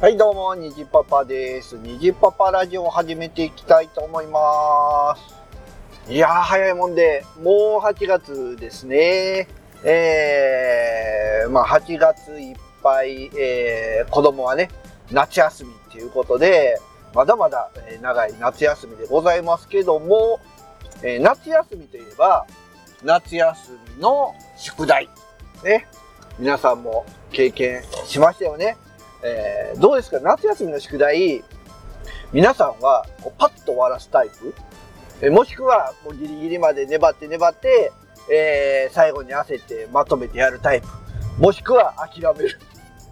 はい、どうも、にじパパです。にじパパラジオを始めていきたいと思います。いやー、早いもんで、もう8月ですね。えー、まあ8月いっぱい、えー、子供はね、夏休みっていうことで、まだまだ、長い夏休みでございますけども、えー夏休みといえば、夏休みの宿題。ね。皆さんも経験しましたよね。えーどうですか？夏休みの宿題、皆さんはこうパッと終わらすタイプ？えーもしくはもうギリギリまで粘って粘って、えー最後に焦ってまとめてやるタイプ？もしくは諦める。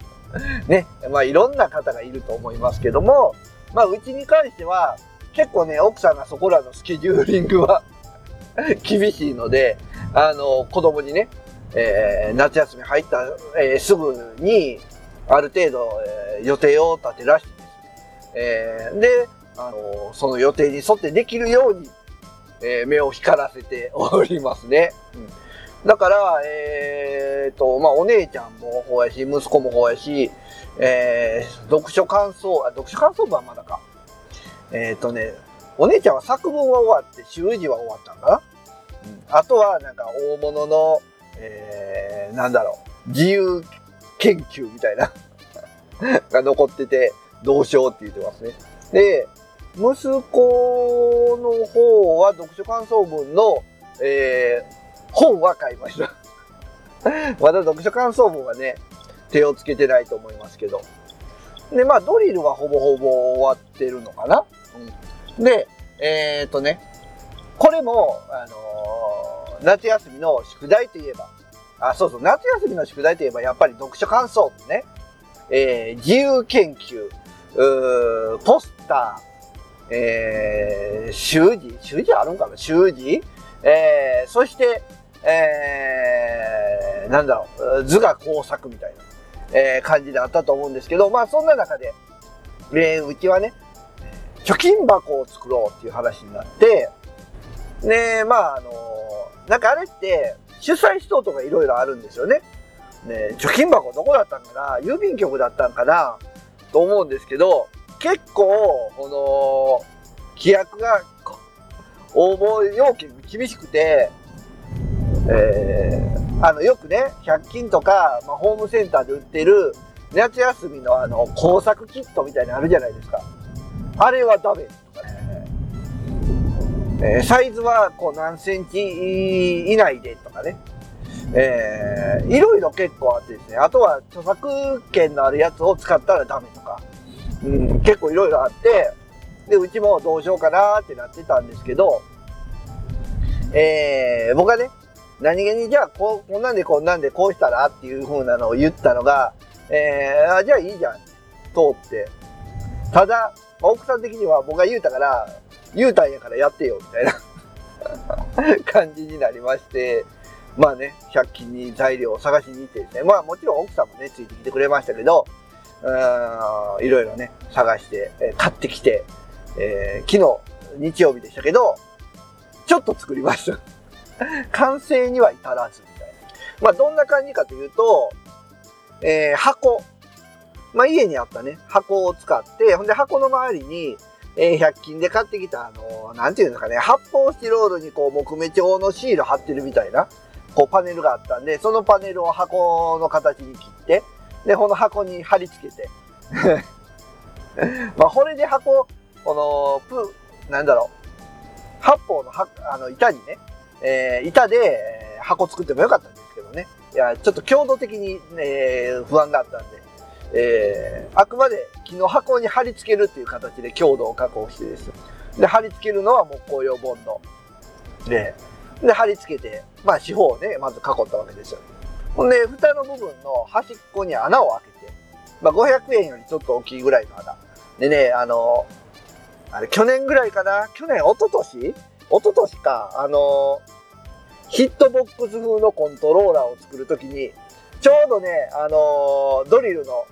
ね。まあいろんな方がいると思いますけども、まあうちに関しては結構ね、奥さんがそこらのスケジューリングは 厳しいので、あの、子供にね、えー夏休み入った、えーすぐに、ある程度、えー予定を立てらしてですね、えーで、あのその予定に沿ってできるように、えー目を光らせておりますね。うんだから、えーと、まあ、お姉ちゃんもほうやし、息子もほうやし、えー読書感想、あ、読書感想文はまだか。えーとね、お姉ちゃんは作文は終わって、習字は終わったんかな。うんあとは、なんか、大物の、えー、なんだろう、自由研究みたいな、が残ってて、どうしようって言ってますね。で、息子の方は読書感想文の、えー、本は買いました。まだ読書感想文はね、手をつけてないと思いますけど。で、まあ、ドリルはほぼほぼ終わってるのかな。うん、で、えっ、とね、これも、あのー夏休みの宿題といえば、あ、そうそう、夏休みの宿題といえば、やっぱり読書感想ね、えー自由研究、うーポスター、えー習字？習字あるんかな？習字？えーそして、えーなんだろう、図画工作みたいな、えー感じであったと思うんですけど、まあそんな中で、えーうちはね、貯金箱を作ろうっていう話になって、ねまああのなんかあれって、主催しとうとかいろいろあるんですよね。ね貯金箱どこだったんかな？郵便局だったんかな？と思うんですけど、結構、この、規約が、応募要件厳しくて、えーあの、よくね、100均とか、まあ、ホームセンターで売ってる、夏休みのあの、工作キットみたいなのあるじゃないですか。あれはダメとかね。えーサイズはこう何センチ以内でとかね。えーいろいろ結構あってですね。あとは著作権のあるやつを使ったらダメとか。うん、結構いろいろあって、で、うちもどうしようかなってなってたんですけど、えー僕はね、何気にじゃあこう、こんなんでこんなんでこうしたらっていう風なのを言ったのが、えーあじゃあいいじゃん。通って。ただ、奥さん的には僕が言うたから、言うたんやからやってよ、みたいな 感じになりまして、まあね、100均に材料を探しに行ってですね、まあもちろん奥さんもね、ついてきてくれましたけど、うーんいろいろね、探して、え買ってきて、えー昨日、日曜日でしたけど、ちょっと作りました。完成には至らず、みたいな。まあどんな感じかというと、えー箱。まあ家にあったね、箱を使って、ほんで箱の周りに、えー100均で買ってきた、あのーなんていうんですかね、発泡スチロールにこう木目調のシール貼ってるみたいな、こうパネルがあったんで、そのパネルを箱の形に切って、で、この箱に貼り付けて。まあ、これで箱、この、プ、なんだろう、発泡のはあの板にね、えー板で箱作ってもよかったんですけどね。いや、ちょっと強度的に、ね、不安があったんで、えーあくまで木の箱に貼り付けるっていう形で強度を確保してです。で、貼り付けるのは木工用ボンド。で、で、貼り付けて、まあ四方をね、まず囲ったわけですよ。ほんで、蓋の部分の端っこに穴を開けて、まあ500円よりちょっと大きいぐらいの穴。でね、あの、あれ、去年ぐらいかな？去年、一昨年？一昨年か、あの、ヒットボックス風のコントローラーを作るときに、ちょうどね、あのドリルの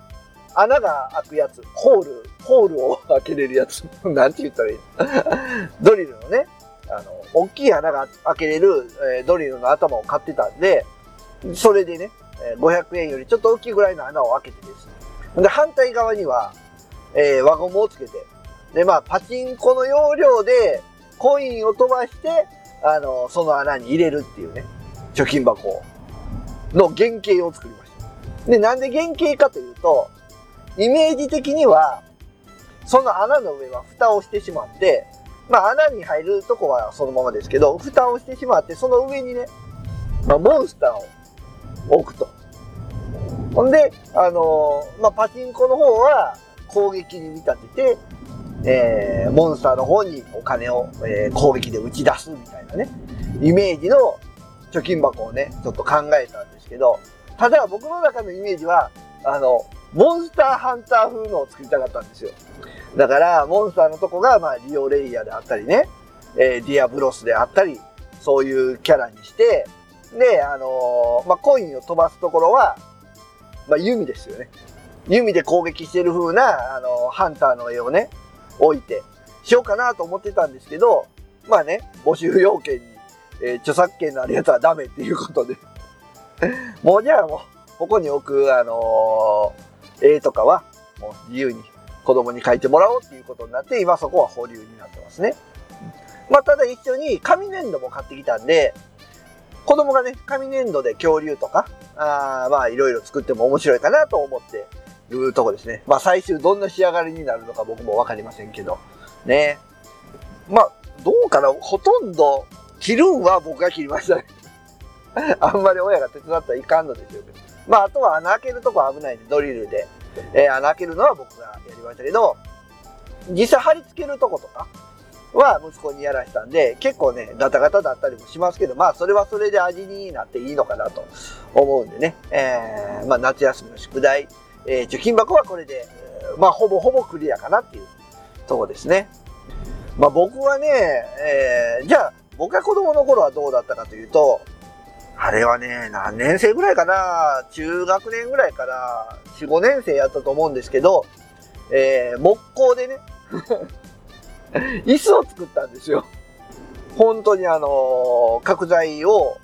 穴が開くやつ、ホール、ホールを開けれるやつ、なんて言ったらいいの？ドリルのね、あの、大きい穴が開けれる、えードリルの頭を買ってたんで、それでね、500円よりちょっと大きいぐらいの穴を開けてです。で、反対側には、えー、輪ゴムをつけて、で、まあ、パチンコの要領で、コインを飛ばして、あの、その穴に入れるっていうね、貯金箱の原型を作りました。で、なんで原型かというと、イメージ的には、その穴の上は蓋をしてしまって、まあ穴に入るとこはそのままですけど、蓋をしてしまって、その上にね、まあ、モンスターを置くと。ほんで、あのー、まあ、パチンコの方は攻撃に見立てて、えー、モンスターの方にお金を、えー、攻撃で打ち出すみたいなね、イメージの貯金箱をね、ちょっと考えたんですけど、ただ僕の中のイメージは、あの、モンスターハンター風のを作りたかったんですよ。だから、モンスターのとこが、まあ、リオレイヤーであったりね、えー、ディアブロスであったり、そういうキャラにして、で、あのー、まあ、コインを飛ばすところは、まあ、弓ですよね。弓で攻撃してる風な、あのー、ハンターの絵をね、置いて、しようかなと思ってたんですけど、まあね、募集要件に、えー、著作権のあるやつはダメっていうことでもうじゃあもう、ここに置く、あのー、絵とかは、もう自由に子供に描いてもらおうっていうことになって、今そこは保留になってますね。まあ、ただ一緒に紙粘土も買ってきたんで、子供がね、紙粘土で恐竜とか、あまあいろいろ作っても面白いかなと思っていうとこですね。まあ最終どんな仕上がりになるのか僕もわかりませんけど。ね。まあ、どうかなほとんど切るんは僕が切りましたね。あんまり親が手伝ったらいかんのでしょうけど。まああとは穴開けるとこ危ないんでドリルで、えー、穴開けるのは僕がやりましたけど、実際貼り付けるとことかは息子にやらしたんで、結構ね、ガタガタだったりもしますけど、まあそれはそれで味になっていいのかなと思うんでね。えー、まあ夏休みの宿題、えー、貯金箱はこれで、まあ、ほぼほぼクリアかなっていうとこですね。まあ、僕はね、えー、じゃあ、僕が子供の頃はどうだったかというと、あれはね、何年生ぐらいかな？中学年ぐらいから4、5年生やったと思うんですけど、えー、木工でね 椅子を作ったんですよ。本当にあの、角材を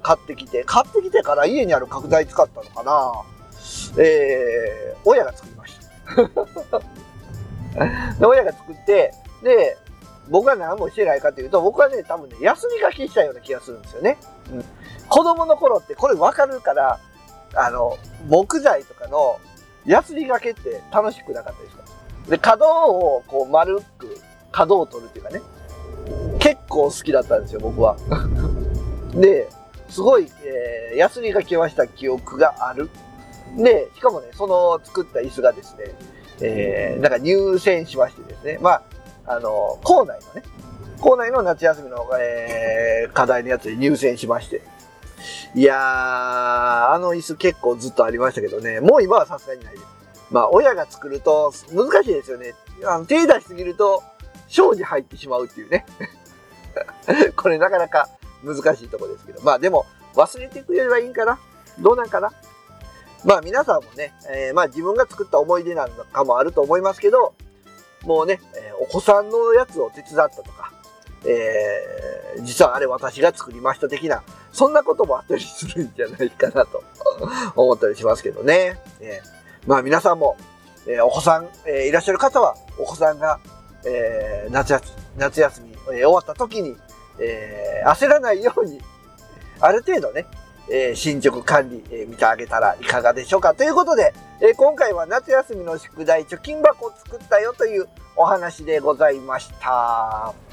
買ってきて、買ってきてから家にある角材使ったのかな？えー、親が作りました。で親が作って、で、僕は何もしてないかというと、僕はね、多分ね、休み書きしたような気がするんですよね。うん、子供の頃ってこれ分かるから、あの、木材とかの休みがけって楽しくなかったですかで、角をこう丸く、角を取るっていうかね、結構好きだったんですよ、僕は。で、すごい、えー、ヤスリが来ました記憶がある。で、しかもね、その作った椅子がですね、えー、なんか入選しましてですね、まあ、あの、校内のね、校内の夏休みの、えー、課題のやつで入選しまして。いやー、あの椅子結構ずっとありましたけどね、もう今はさすがにないです。まあ、親が作ると難しいですよね。あの手出しすぎると、生に入ってしまうっていうね。これなかなか難しいとこですけど。まあでも、忘れてくよりはいいんかなどうなんかなまあ皆さんもね、えー、まあ自分が作った思い出なんかもあると思いますけど、もうね、え、お子さんのやつを手伝ったとか、えー、実はあれ私が作りました的な、そんなこともあったりするんじゃないかなと 思ったりしますけどね。えー、まあ皆さんも、えー、お子さん、え、いらっしゃる方は、お子さんが、え、夏休み、夏休み、え、終わった時に、え、焦らないように、ある程度ね、えー、進捗管理、えー、見てあげたらいかがでしょうか。ということで、えー、今回は夏休みの宿題貯金箱を作ったよというお話でございました。